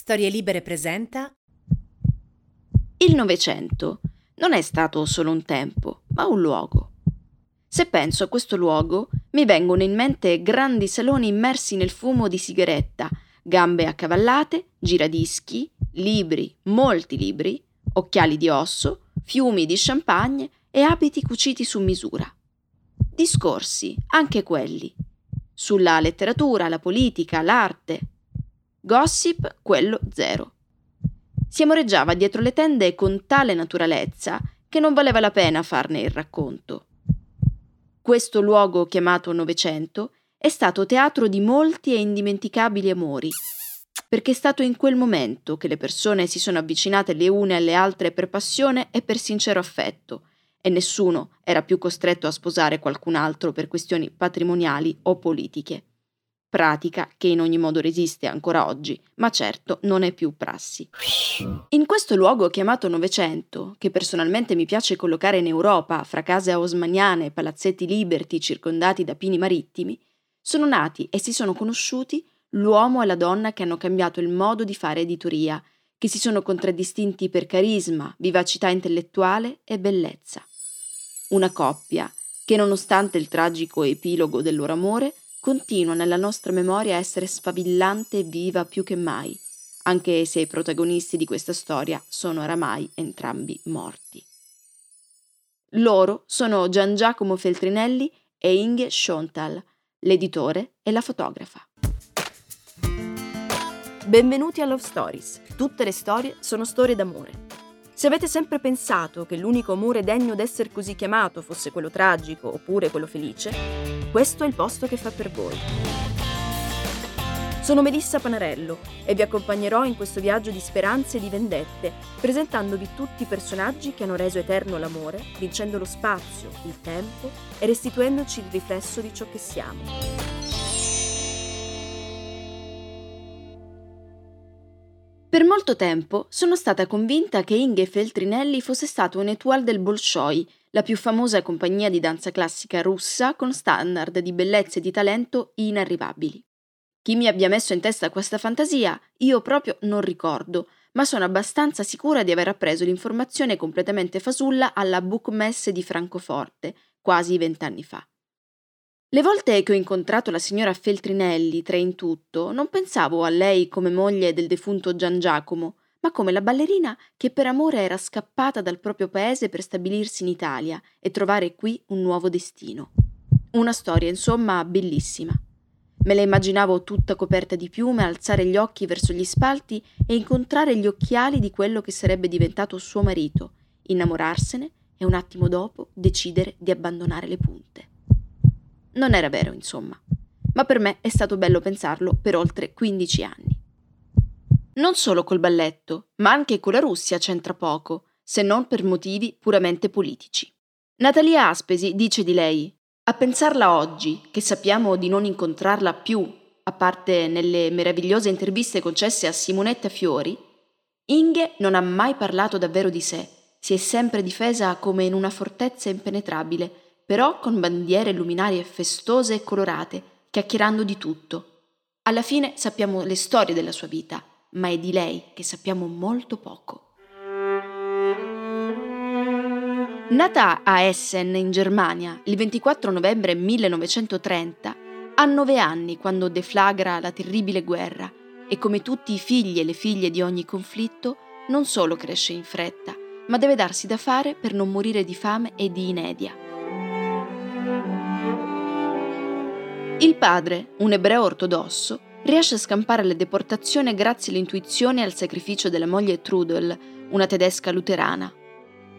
Storie Libere presenta Il Novecento non è stato solo un tempo, ma un luogo. Se penso a questo luogo, mi vengono in mente grandi saloni immersi nel fumo di sigaretta, gambe accavallate, giradischi, libri, molti libri, occhiali di osso, fiumi di champagne e abiti cuciti su misura. Discorsi, anche quelli, sulla letteratura, la politica, l'arte. Gossip, quello zero. Si amoreggiava dietro le tende con tale naturalezza che non valeva la pena farne il racconto. Questo luogo chiamato Novecento è stato teatro di molti e indimenticabili amori, perché è stato in quel momento che le persone si sono avvicinate le une alle altre per passione e per sincero affetto, e nessuno era più costretto a sposare qualcun altro per questioni patrimoniali o politiche. Pratica che in ogni modo resiste ancora oggi, ma certo non è più prassi. In questo luogo chiamato Novecento, che personalmente mi piace collocare in Europa, fra case osmaniane e palazzetti liberti circondati da pini marittimi, sono nati e si sono conosciuti l'uomo e la donna che hanno cambiato il modo di fare editoria, che si sono contraddistinti per carisma, vivacità intellettuale e bellezza. Una coppia che, nonostante il tragico epilogo del loro amore, continua nella nostra memoria a essere sfavillante e viva più che mai, anche se i protagonisti di questa storia sono oramai entrambi morti. Loro sono Gian Giacomo Feltrinelli e Inge Schontal, l'editore e la fotografa. Benvenuti a Love Stories. Tutte le storie sono storie d'amore. Se avete sempre pensato che l'unico amore degno d'essere così chiamato fosse quello tragico oppure quello felice, questo è il posto che fa per voi. Sono Melissa Panarello e vi accompagnerò in questo viaggio di speranze e di vendette, presentandovi tutti i personaggi che hanno reso eterno l'amore, vincendo lo spazio, il tempo e restituendoci il riflesso di ciò che siamo. Per molto tempo sono stata convinta che Inge Feltrinelli fosse stato un étoile del Bolshoi, la più famosa compagnia di danza classica russa con standard di bellezza e di talento inarrivabili. Chi mi abbia messo in testa questa fantasia, io proprio non ricordo, ma sono abbastanza sicura di aver appreso l'informazione completamente fasulla alla Bookmesse di Francoforte, quasi vent'anni fa. Le volte che ho incontrato la signora Feltrinelli, tre in tutto, non pensavo a lei come moglie del defunto Gian Giacomo, ma come la ballerina che per amore era scappata dal proprio paese per stabilirsi in Italia e trovare qui un nuovo destino. Una storia, insomma, bellissima. Me la immaginavo tutta coperta di piume, alzare gli occhi verso gli spalti e incontrare gli occhiali di quello che sarebbe diventato suo marito, innamorarsene e un attimo dopo decidere di abbandonare le punte. Non era vero, insomma. Ma per me è stato bello pensarlo per oltre 15 anni. Non solo col balletto, ma anche con la Russia c'entra poco, se non per motivi puramente politici. Natalia Aspesi dice di lei: A pensarla oggi, che sappiamo di non incontrarla più, a parte nelle meravigliose interviste concesse a Simonetta Fiori, Inge non ha mai parlato davvero di sé, si è sempre difesa come in una fortezza impenetrabile però con bandiere luminarie festose e colorate, chiacchierando di tutto. Alla fine sappiamo le storie della sua vita, ma è di lei che sappiamo molto poco. Nata a Essen, in Germania, il 24 novembre 1930, ha nove anni quando deflagra la terribile guerra e come tutti i figli e le figlie di ogni conflitto, non solo cresce in fretta, ma deve darsi da fare per non morire di fame e di inedia. Il padre, un ebreo ortodosso, riesce a scampare alla deportazione grazie all'intuizione e al sacrificio della moglie Trudel, una tedesca luterana.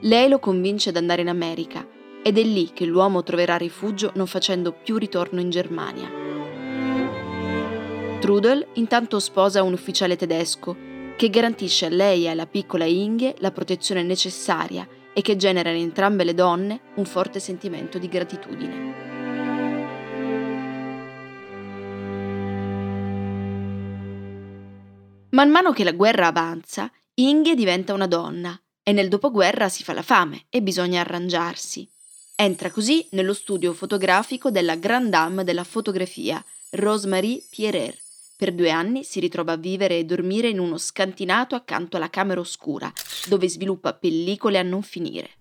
Lei lo convince ad andare in America ed è lì che l'uomo troverà rifugio non facendo più ritorno in Germania. Trudel intanto sposa un ufficiale tedesco che garantisce a lei e alla piccola Inge la protezione necessaria e che genera in entrambe le donne un forte sentimento di gratitudine. Man mano che la guerra avanza, Inge diventa una donna e nel dopoguerra si fa la fame e bisogna arrangiarsi. Entra così nello studio fotografico della Grande Dame della fotografia, Rosemarie Pierrer. Per due anni si ritrova a vivere e dormire in uno scantinato accanto alla camera oscura, dove sviluppa pellicole a non finire.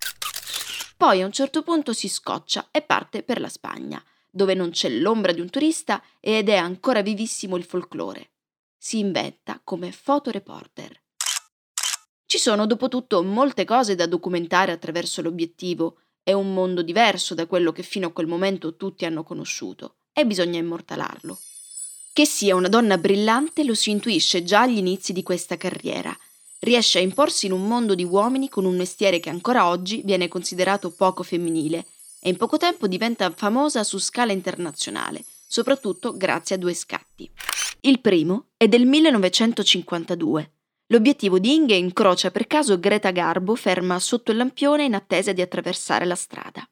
Poi a un certo punto si scoccia e parte per la Spagna, dove non c'è l'ombra di un turista ed è ancora vivissimo il folklore. Si inventa come fotoreporter. Ci sono dopo tutto molte cose da documentare attraverso l'obiettivo, è un mondo diverso da quello che fino a quel momento tutti hanno conosciuto e bisogna immortalarlo. Che sia una donna brillante lo si intuisce già agli inizi di questa carriera. Riesce a imporsi in un mondo di uomini con un mestiere che ancora oggi viene considerato poco femminile e in poco tempo diventa famosa su scala internazionale, soprattutto grazie a due scatti. Il primo è del 1952 L'obiettivo di Inge incrocia per caso Greta Garbo ferma sotto il lampione in attesa di attraversare la strada.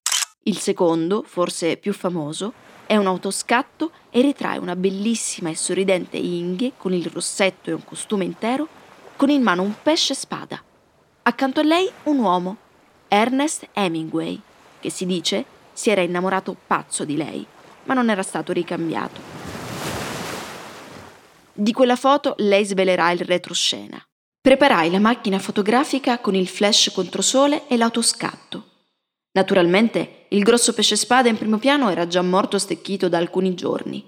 Il secondo, forse più famoso, è un autoscatto e ritrae una bellissima e sorridente Inge con il rossetto e un costume intero, con in mano un pesce spada. Accanto a lei un uomo, Ernest Hemingway, che si dice si era innamorato pazzo di lei, ma non era stato ricambiato. Di quella foto lei svelerà il retroscena. Preparai la macchina fotografica con il flash controsole e l'autoscatto. Naturalmente, il grosso pesce spada in primo piano era già morto stecchito da alcuni giorni.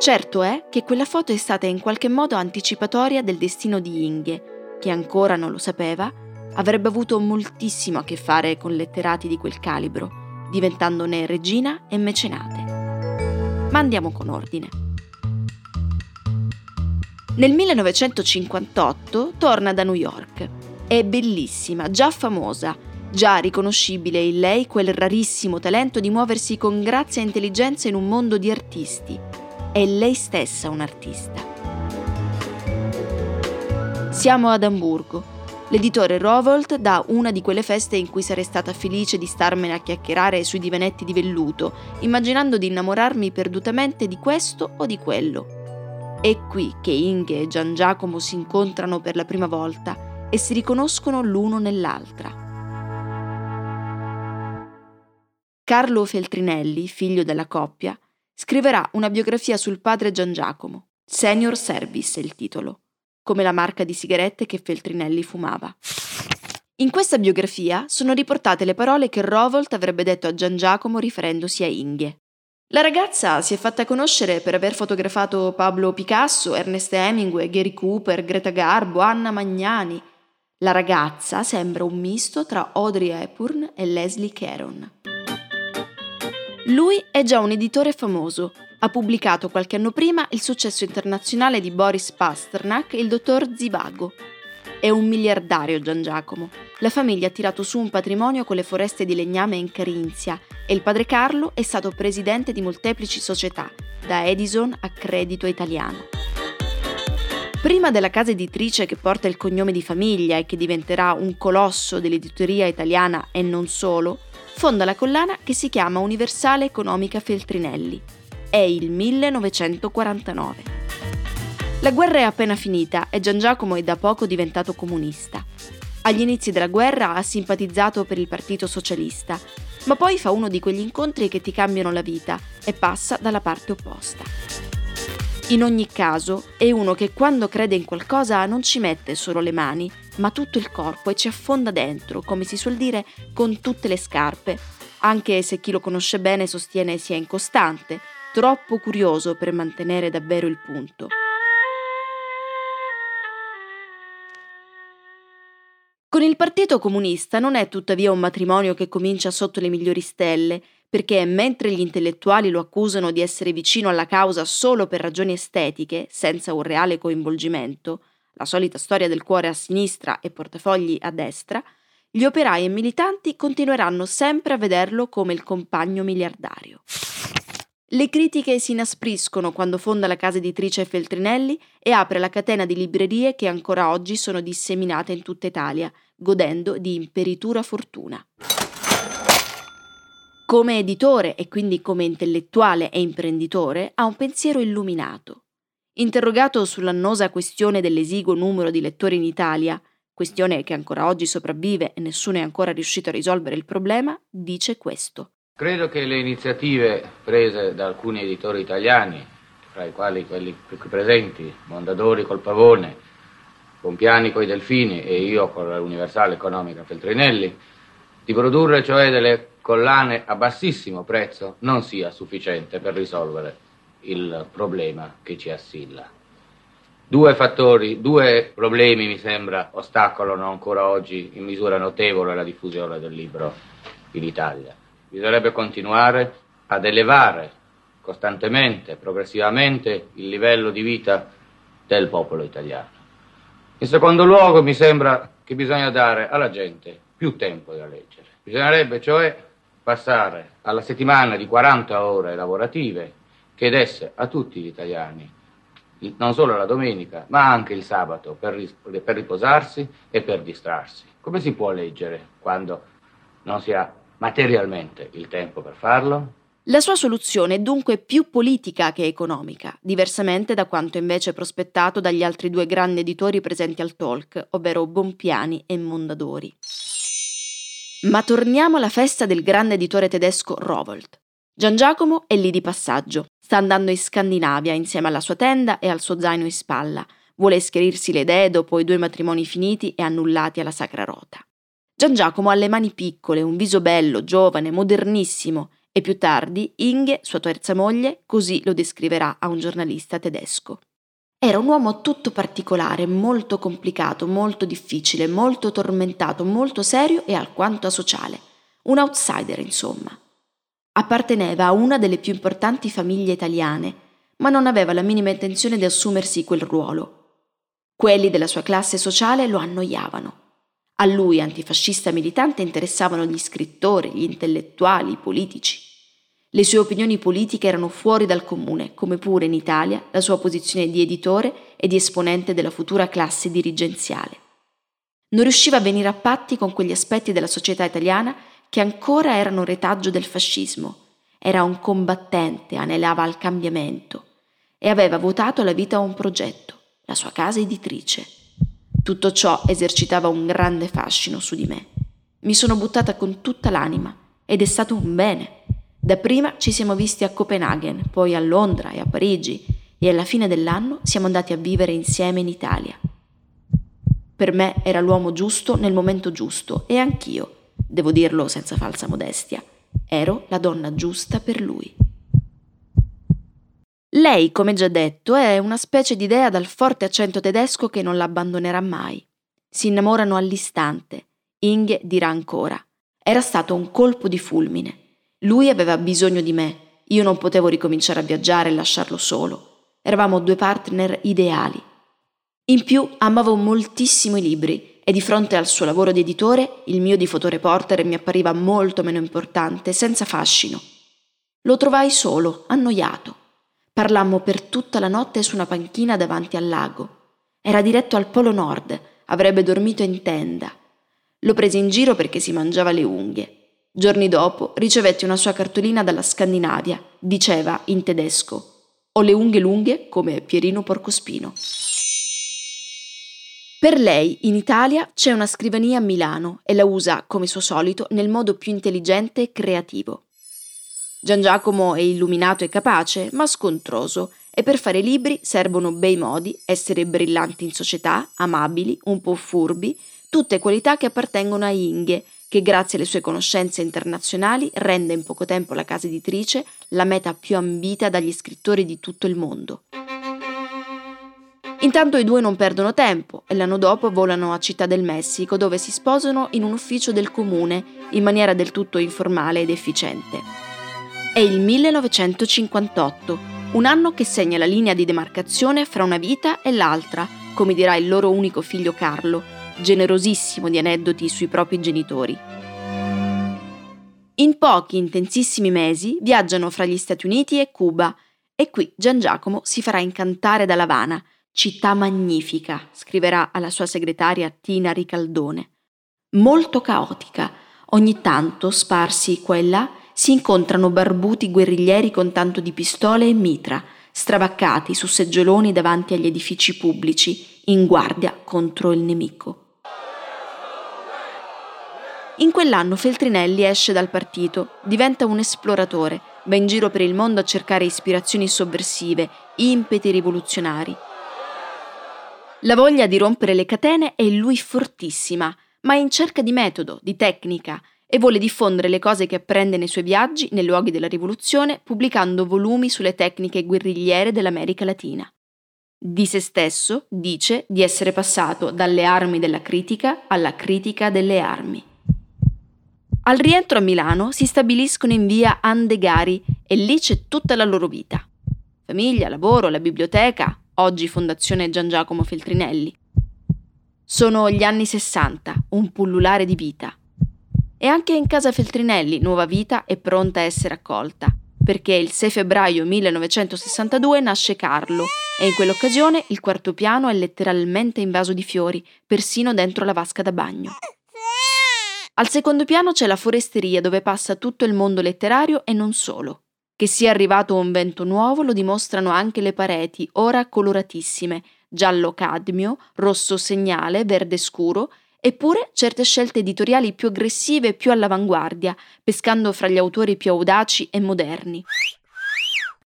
Certo è che quella foto è stata in qualche modo anticipatoria del destino di Inge, che ancora non lo sapeva, avrebbe avuto moltissimo a che fare con letterati di quel calibro, diventandone regina e mecenate. Ma andiamo con ordine. Nel 1958 torna da New York. È bellissima, già famosa, già riconoscibile in lei quel rarissimo talento di muoversi con grazia e intelligenza in un mondo di artisti. È lei stessa un artista. Siamo ad Amburgo. L'editore Rovolt dà una di quelle feste in cui sarei stata felice di starmene a chiacchierare sui divanetti di velluto, immaginando di innamorarmi perdutamente di questo o di quello. È qui che Inge e Gian Giacomo si incontrano per la prima volta e si riconoscono l'uno nell'altra. Carlo Feltrinelli, figlio della coppia, scriverà una biografia sul padre Gian Giacomo. Senior Service è il titolo, come la marca di sigarette che Feltrinelli fumava. In questa biografia sono riportate le parole che Rovolt avrebbe detto a Gian Giacomo riferendosi a Inge. La ragazza si è fatta conoscere per aver fotografato Pablo Picasso, Ernest Hemingway, Gary Cooper, Greta Garbo, Anna Magnani. La ragazza sembra un misto tra Audrey Hepburn e Leslie Caron. Lui è già un editore famoso. Ha pubblicato qualche anno prima il successo internazionale di Boris Pasternak, il dottor Zivago. È un miliardario Gian Giacomo. La famiglia ha tirato su un patrimonio con le foreste di legname in Carinzia e il padre Carlo è stato presidente di molteplici società, da Edison a Credito Italiano. Prima della casa editrice che porta il cognome di famiglia e che diventerà un colosso dell'editoria italiana e non solo, fonda la collana che si chiama Universale Economica Feltrinelli. È il 1949. La guerra è appena finita e Gian Giacomo è da poco diventato comunista. Agli inizi della guerra ha simpatizzato per il Partito Socialista, ma poi fa uno di quegli incontri che ti cambiano la vita e passa dalla parte opposta. In ogni caso, è uno che quando crede in qualcosa non ci mette solo le mani, ma tutto il corpo e ci affonda dentro, come si suol dire, con tutte le scarpe, anche se chi lo conosce bene sostiene sia incostante, troppo curioso per mantenere davvero il punto. Il Partito Comunista non è tuttavia un matrimonio che comincia sotto le migliori stelle, perché mentre gli intellettuali lo accusano di essere vicino alla causa solo per ragioni estetiche, senza un reale coinvolgimento, la solita storia del cuore a sinistra e portafogli a destra, gli operai e militanti continueranno sempre a vederlo come il compagno miliardario. Le critiche si inaspriscono quando fonda la casa editrice Feltrinelli e apre la catena di librerie che ancora oggi sono disseminate in tutta Italia, godendo di imperitura fortuna. Come editore e quindi come intellettuale e imprenditore ha un pensiero illuminato. Interrogato sull'annosa questione dell'esiguo numero di lettori in Italia, questione che ancora oggi sopravvive e nessuno è ancora riuscito a risolvere il problema, dice questo. Credo che le iniziative prese da alcuni editori italiani, fra i quali quelli qui presenti, Mondadori col Pavone, Pompiani coi Delfini e io con l'Universale Economica Feltrinelli, di produrre cioè delle collane a bassissimo prezzo non sia sufficiente per risolvere il problema che ci assilla. Due fattori, due problemi mi sembra ostacolano ancora oggi in misura notevole la diffusione del libro in Italia. Bisognerebbe continuare ad elevare costantemente, progressivamente il livello di vita del popolo italiano. In secondo luogo mi sembra che bisogna dare alla gente più tempo da leggere. Bisognerebbe cioè passare alla settimana di 40 ore lavorative che desse a tutti gli italiani, non solo la domenica, ma anche il sabato, per, riposarsi e per distrarsi. Come si può leggere quando non si ha materialmente il tempo per farlo? La sua soluzione è dunque più politica che economica, diversamente da quanto invece prospettato dagli altri due grandi editori presenti al talk, ovvero Bompiani e Mondadori. Ma torniamo alla festa del grande editore tedesco Rowold. Gian Giacomo è lì di passaggio, sta andando in Scandinavia insieme alla sua tenda e al suo zaino in spalla, vuole schierirsi le idee dopo i due matrimoni finiti e annullati alla Sacra Rota. Gian Giacomo ha le mani piccole, un viso bello, giovane, modernissimo e più tardi Inge, sua terza moglie, così lo descriverà a un giornalista tedesco. Era un uomo tutto particolare, molto complicato, molto difficile, molto tormentato, molto serio e alquanto asociale. Un outsider, insomma. Apparteneva a una delle più importanti famiglie italiane, ma non aveva la minima intenzione di assumersi quel ruolo. Quelli della sua classe sociale lo annoiavano. A lui, antifascista militante, interessavano gli scrittori, gli intellettuali, i politici. Le sue opinioni politiche erano fuori dal comune, come pure in Italia la sua posizione di editore e di esponente della futura classe dirigenziale. Non riusciva a venire a patti con quegli aspetti della società italiana che ancora erano retaggio del fascismo. Era un combattente, anelava al cambiamento e aveva votato la vita a un progetto, la sua casa editrice. Tutto ciò esercitava un grande fascino su di me. Mi sono buttata con tutta l'anima ed è stato un bene. Dapprima ci siamo visti a Copenaghen, poi a Londra e a Parigi e alla fine dell'anno siamo andati a vivere insieme in Italia. Per me era l'uomo giusto nel momento giusto e anch'io devo dirlo senza falsa modestia, ero la donna giusta per lui. Lei, come già detto, è una specie di dea dal forte accento tedesco che non l'abbandonerà mai. Si innamorano all'istante. Inge dirà ancora. Era stato un colpo di fulmine. Lui aveva bisogno di me. Io non potevo ricominciare a viaggiare e lasciarlo solo. Eravamo due partner ideali. In più amavo moltissimo i libri e di fronte al suo lavoro di editore il mio di fotoreporter mi appariva molto meno importante, senza fascino. Lo trovai solo, annoiato. Parlammo per tutta la notte su una panchina davanti al lago. Era diretto al Polo Nord, avrebbe dormito in tenda. Lo presi in giro perché si mangiava le unghie. Giorni dopo ricevetti una sua cartolina dalla Scandinavia. Diceva in tedesco: Ho le unghie lunghe come Pierino Porcospino. Per lei in Italia c'è una scrivania a Milano e la usa, come suo solito, nel modo più intelligente e creativo. Gian Giacomo è illuminato e capace, ma scontroso, e per fare libri servono bei modi, essere brillanti in società, amabili, un po' furbi, tutte qualità che appartengono a Inge, che grazie alle sue conoscenze internazionali rende in poco tempo la casa editrice la meta più ambita dagli scrittori di tutto il mondo. Intanto i due non perdono tempo e l'anno dopo volano a Città del Messico dove si sposano in un ufficio del comune in maniera del tutto informale ed efficiente. È il 1958, un anno che segna la linea di demarcazione fra una vita e l'altra, come dirà il loro unico figlio Carlo, generosissimo di aneddoti sui propri genitori. In pochi intensissimi mesi viaggiano fra gli Stati Uniti e Cuba e qui Gian Giacomo si farà incantare da Lavana, città magnifica, scriverà alla sua segretaria Tina Ricaldone. Molto caotica, ogni tanto, sparsi qua e là, si incontrano barbuti guerriglieri con tanto di pistole e mitra, stravaccati su seggioloni davanti agli edifici pubblici, in guardia contro il nemico. In quell'anno Feltrinelli esce dal partito, diventa un esploratore, va in giro per il mondo a cercare ispirazioni sovversive, impeti rivoluzionari. La voglia di rompere le catene è in lui fortissima, ma è in cerca di metodo, di tecnica, e vuole diffondere le cose che apprende nei suoi viaggi nei luoghi della rivoluzione, pubblicando volumi sulle tecniche guerrigliere dell'America Latina. Di se stesso dice di essere passato dalle armi della critica alla critica delle armi. Al rientro a Milano si stabiliscono in via Andegari e lì c'è tutta la loro vita. Famiglia, lavoro, la biblioteca, oggi Fondazione Gian Giacomo Feltrinelli. Sono gli anni 60, un pullulare di vita. E anche in casa Feltrinelli nuova vita è pronta a essere accolta, perché il 6 febbraio 1962 nasce Carlo e in quell'occasione il quarto piano è letteralmente invaso di fiori, persino dentro la vasca da bagno. Al secondo piano c'è la foresteria dove passa tutto il mondo letterario e non solo. Che sia arrivato un vento nuovo lo dimostrano anche le pareti, ora coloratissime, giallo cadmio, rosso segnale, verde scuro, eppure certe scelte editoriali più aggressive e più all'avanguardia, pescando fra gli autori più audaci e moderni.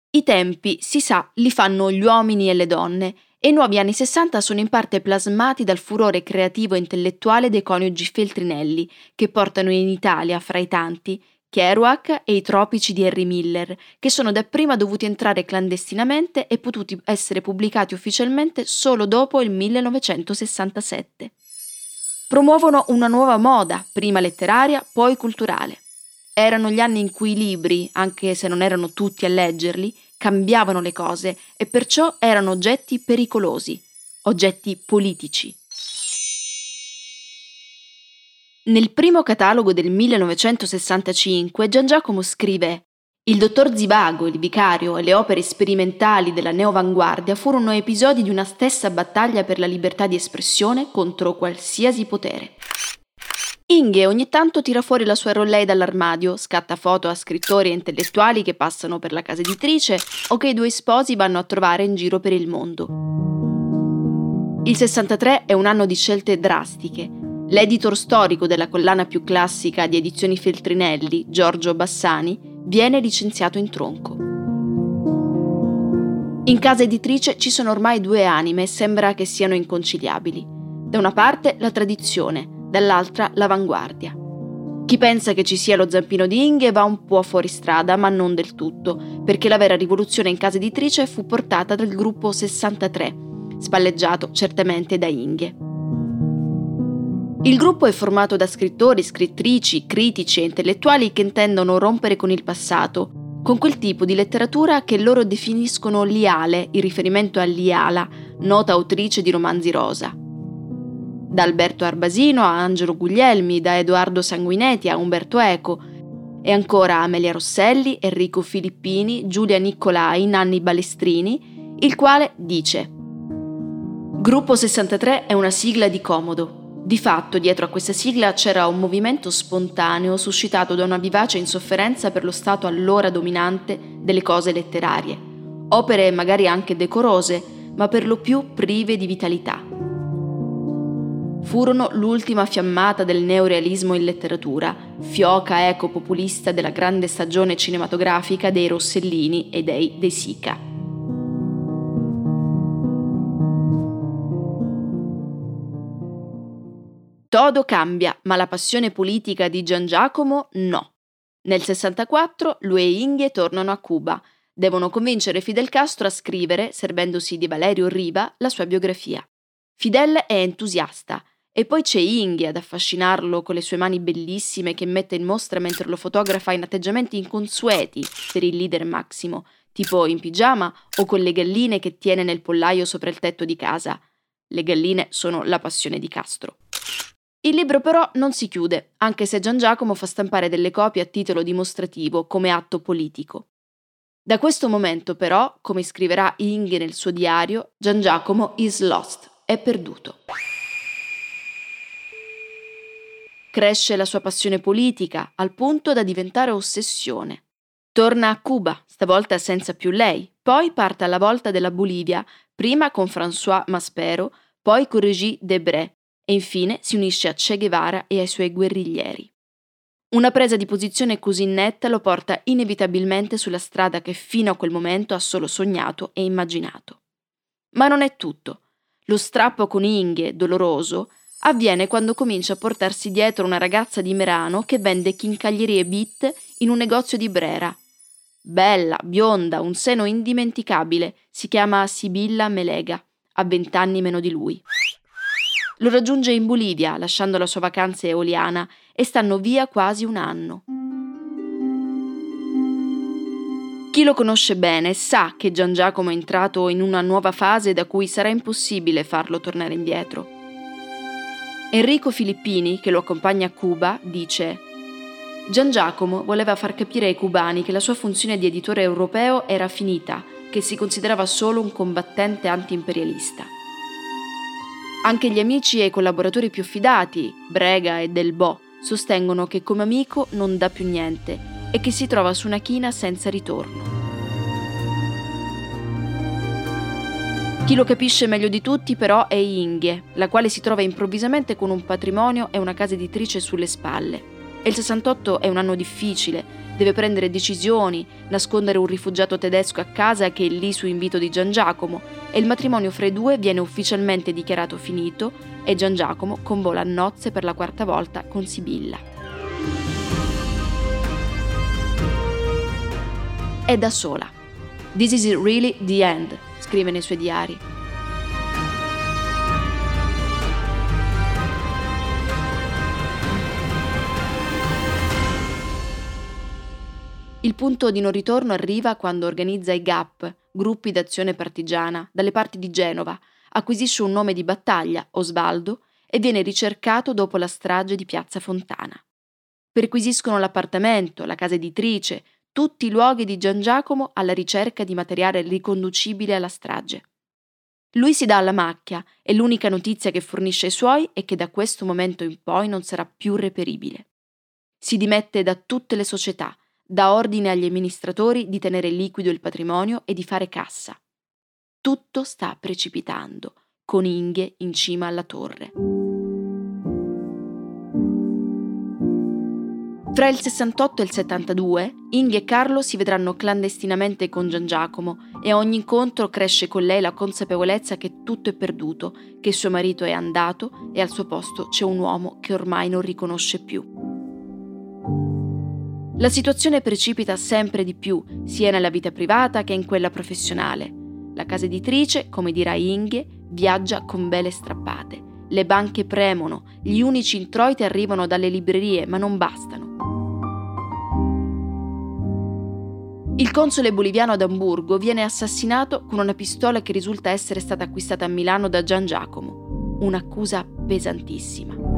I tempi, si sa, li fanno gli uomini e le donne, e i nuovi anni 60 sono in parte plasmati dal furore creativo e intellettuale dei coniugi Feltrinelli, che portano in Italia, fra i tanti, Kerouac e i tropici di Harry Miller, che sono dapprima dovuti entrare clandestinamente e potuti essere pubblicati ufficialmente solo dopo il 1967. Promuovono una nuova moda, prima letteraria, poi culturale. Erano gli anni in cui i libri, anche se non erano tutti a leggerli, cambiavano le cose e perciò erano oggetti pericolosi, oggetti politici. Nel primo catalogo del 1965 Gian Giacomo scrive Il dottor Zivago, il vicario e le opere sperimentali della neoavanguardia furono episodi di una stessa battaglia per la libertà di espressione contro qualsiasi potere. Inghe ogni tanto tira fuori la sua rollei dall'armadio, scatta foto a scrittori e intellettuali che passano per la casa editrice o che i due sposi vanno a trovare in giro per il mondo. Il 63 è un anno di scelte drastiche. L'editor storico della collana più classica di edizioni Feltrinelli, Giorgio Bassani, viene licenziato in tronco. In casa editrice ci sono ormai due anime e sembra che siano inconciliabili. Da una parte la tradizione, dall'altra l'avanguardia. Chi pensa che ci sia lo zampino di Inghe va un po' fuori strada, ma non del tutto, perché la vera rivoluzione in casa editrice fu portata dal gruppo 63, spalleggiato certamente da Inghe. Il gruppo è formato da scrittori, scrittrici, critici e intellettuali che intendono rompere con il passato, con quel tipo di letteratura che loro definiscono liale, in riferimento a Liala, nota autrice di romanzi rosa da Alberto Arbasino a Angelo Guglielmi, da Edoardo Sanguinetti a Umberto Eco, e ancora Amelia Rosselli, Enrico Filippini, Giulia Nicolai, Nanni Balestrini, il quale dice Gruppo 63 è una sigla di comodo. Di fatto, dietro a questa sigla c'era un movimento spontaneo suscitato da una vivace insofferenza per lo stato allora dominante delle cose letterarie, opere magari anche decorose, ma per lo più prive di vitalità furono l'ultima fiammata del neorealismo in letteratura, fioca eco populista della grande stagione cinematografica dei Rossellini e dei De Sica. Todo cambia, ma la passione politica di Gian Giacomo no. Nel 64 lui e Inghie tornano a Cuba. Devono convincere Fidel Castro a scrivere, servendosi di Valerio Riva, la sua biografia. Fidel è entusiasta e poi c'è Inghie ad affascinarlo con le sue mani bellissime che mette in mostra mentre lo fotografa in atteggiamenti inconsueti per il leader Massimo, tipo in pigiama o con le galline che tiene nel pollaio sopra il tetto di casa. Le galline sono la passione di Castro. Il libro però non si chiude, anche se Gian Giacomo fa stampare delle copie a titolo dimostrativo come atto politico. Da questo momento però, come scriverà Inge nel suo diario, Gian Giacomo is lost, è perduto. Cresce la sua passione politica al punto da diventare ossessione. Torna a Cuba, stavolta senza più lei, poi parte alla volta della Bolivia, prima con François Maspero, poi con Régis Debray, e infine si unisce a Che Guevara e ai suoi guerriglieri. Una presa di posizione così netta lo porta inevitabilmente sulla strada che fino a quel momento ha solo sognato e immaginato. Ma non è tutto. Lo strappo con Inge, doloroso, avviene quando comincia a portarsi dietro una ragazza di Merano che vende chincaglierie bit in un negozio di Brera. Bella, bionda, un seno indimenticabile, si chiama Sibilla Melega, ha vent'anni meno di lui. Lo raggiunge in Bolivia, lasciando la sua vacanza eoliana, e stanno via quasi un anno. Chi lo conosce bene sa che Gian Giacomo è entrato in una nuova fase da cui sarà impossibile farlo tornare indietro. Enrico Filippini, che lo accompagna a Cuba, dice Gian Giacomo voleva far capire ai cubani che la sua funzione di editore europeo era finita, che si considerava solo un combattente anti-imperialista. Anche gli amici e i collaboratori più fidati, Brega e Del Bo, sostengono che come amico non dà più niente e che si trova su una china senza ritorno. Chi lo capisce meglio di tutti però è Inghie, la quale si trova improvvisamente con un patrimonio e una casa editrice sulle spalle. E il 68 è un anno difficile, deve prendere decisioni, nascondere un rifugiato tedesco a casa che è lì su invito di Gian Giacomo e il matrimonio fra i due viene ufficialmente dichiarato finito e Gian Giacomo convola a nozze per la quarta volta con Sibilla. È da sola. This is really the end, scrive nei suoi diari. Il punto di non ritorno arriva quando organizza i GAP, gruppi d'azione partigiana, dalle parti di Genova, acquisisce un nome di battaglia, Osvaldo, e viene ricercato dopo la strage di Piazza Fontana. Perquisiscono l'appartamento, la casa editrice, tutti i luoghi di Gian Giacomo alla ricerca di materiale riconducibile alla strage. Lui si dà alla macchia e l'unica notizia che fornisce ai suoi è che da questo momento in poi non sarà più reperibile. Si dimette da tutte le società, dà ordine agli amministratori di tenere liquido il patrimonio e di fare cassa. Tutto sta precipitando, con Inge in cima alla torre. Tra il 68 e il 72, Inge e Carlo si vedranno clandestinamente con Gian Giacomo e a ogni incontro cresce con lei la consapevolezza che tutto è perduto, che suo marito è andato e al suo posto c'è un uomo che ormai non riconosce più. La situazione precipita sempre di più, sia nella vita privata che in quella professionale. La casa editrice, come dirà Inge, viaggia con vele strappate. Le banche premono, gli unici introiti arrivano dalle librerie, ma non bastano. Il console boliviano ad Amburgo viene assassinato con una pistola che risulta essere stata acquistata a Milano da Gian Giacomo. Un'accusa pesantissima.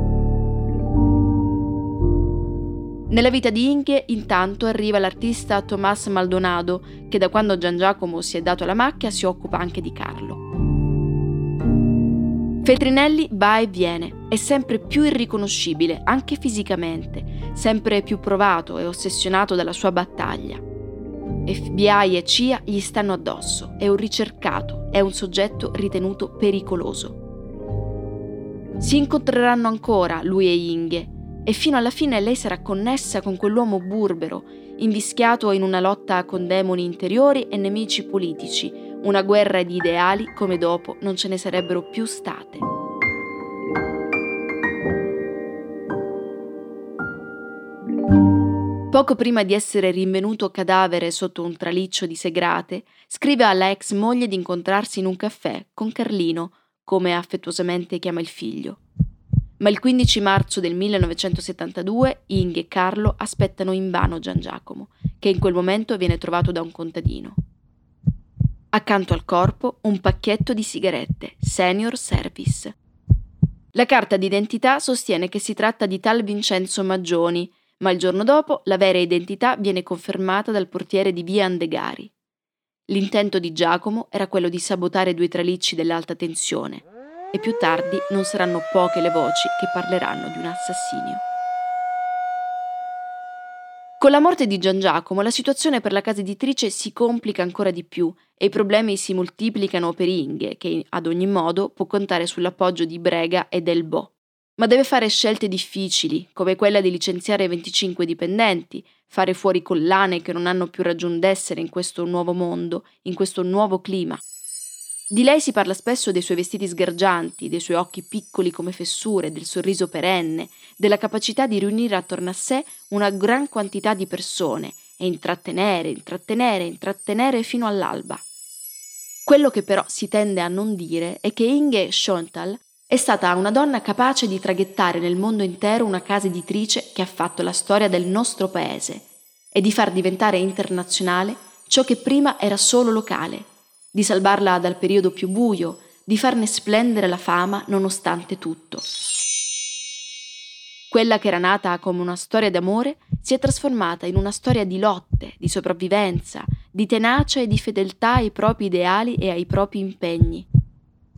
Nella vita di Inche, intanto, arriva l'artista Tomás Maldonado, che da quando Gian Giacomo si è dato alla macchia si occupa anche di Carlo. Feltrinelli va e viene, è sempre più irriconoscibile, anche fisicamente, sempre più provato e ossessionato dalla sua battaglia. FBI e CIA gli stanno addosso, è un ricercato, è un soggetto ritenuto pericoloso. Si incontreranno ancora lui e Inge, e fino alla fine lei sarà connessa con quell'uomo burbero, invischiato in una lotta con demoni interiori e nemici politici, una guerra di ideali come dopo non ce ne sarebbero più state. Poco prima di essere rinvenuto cadavere sotto un traliccio di segrate, scrive alla ex moglie di incontrarsi in un caffè con Carlino, come affettuosamente chiama il figlio. Ma il 15 marzo del 1972 Inge e Carlo aspettano invano Gian Giacomo, che in quel momento viene trovato da un contadino. Accanto al corpo un pacchetto di sigarette, Senior Service. La carta d'identità sostiene che si tratta di tal Vincenzo Maggioni, ma il giorno dopo la vera identità viene confermata dal portiere di via Andegari. L'intento di Giacomo era quello di sabotare due tralicci dell'alta tensione e più tardi non saranno poche le voci che parleranno di un assassinio. Con la morte di Gian Giacomo la situazione per la casa editrice si complica ancora di più e i problemi si moltiplicano per Inge, che ad ogni modo può contare sull'appoggio di Brega e del Bo. Ma deve fare scelte difficili, come quella di licenziare 25 dipendenti, fare fuori collane che non hanno più ragione d'essere in questo nuovo mondo, in questo nuovo clima. Di lei si parla spesso dei suoi vestiti sgargianti, dei suoi occhi piccoli come fessure, del sorriso perenne, della capacità di riunire attorno a sé una gran quantità di persone e intrattenere, intrattenere, intrattenere fino all'alba. Quello che però si tende a non dire è che Inge Schontal è stata una donna capace di traghettare nel mondo intero una casa editrice che ha fatto la storia del nostro paese e di far diventare internazionale ciò che prima era solo locale di salvarla dal periodo più buio, di farne splendere la fama nonostante tutto. Quella che era nata come una storia d'amore si è trasformata in una storia di lotte, di sopravvivenza, di tenacia e di fedeltà ai propri ideali e ai propri impegni.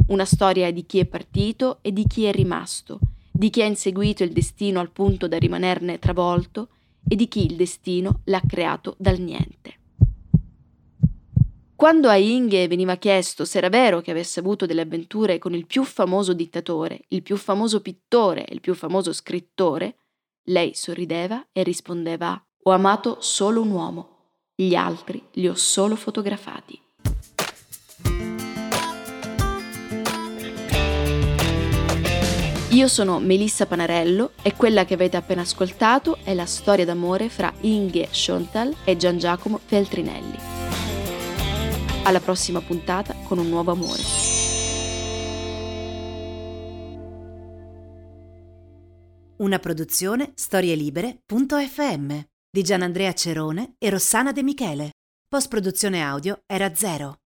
Una storia di chi è partito e di chi è rimasto, di chi ha inseguito il destino al punto da rimanerne travolto e di chi il destino l'ha creato dal niente. Quando a Inge veniva chiesto se era vero che avesse avuto delle avventure con il più famoso dittatore, il più famoso pittore e il più famoso scrittore, lei sorrideva e rispondeva Ho amato solo un uomo, gli altri li ho solo fotografati. Io sono Melissa Panarello e quella che avete appena ascoltato è la storia d'amore fra Inge Schontal e Gian Giacomo Feltrinelli. Alla prossima puntata con un nuovo amore. Una produzione storielibere.fm di Gianandrea Cerone e Rossana De Michele. Post produzione audio era zero.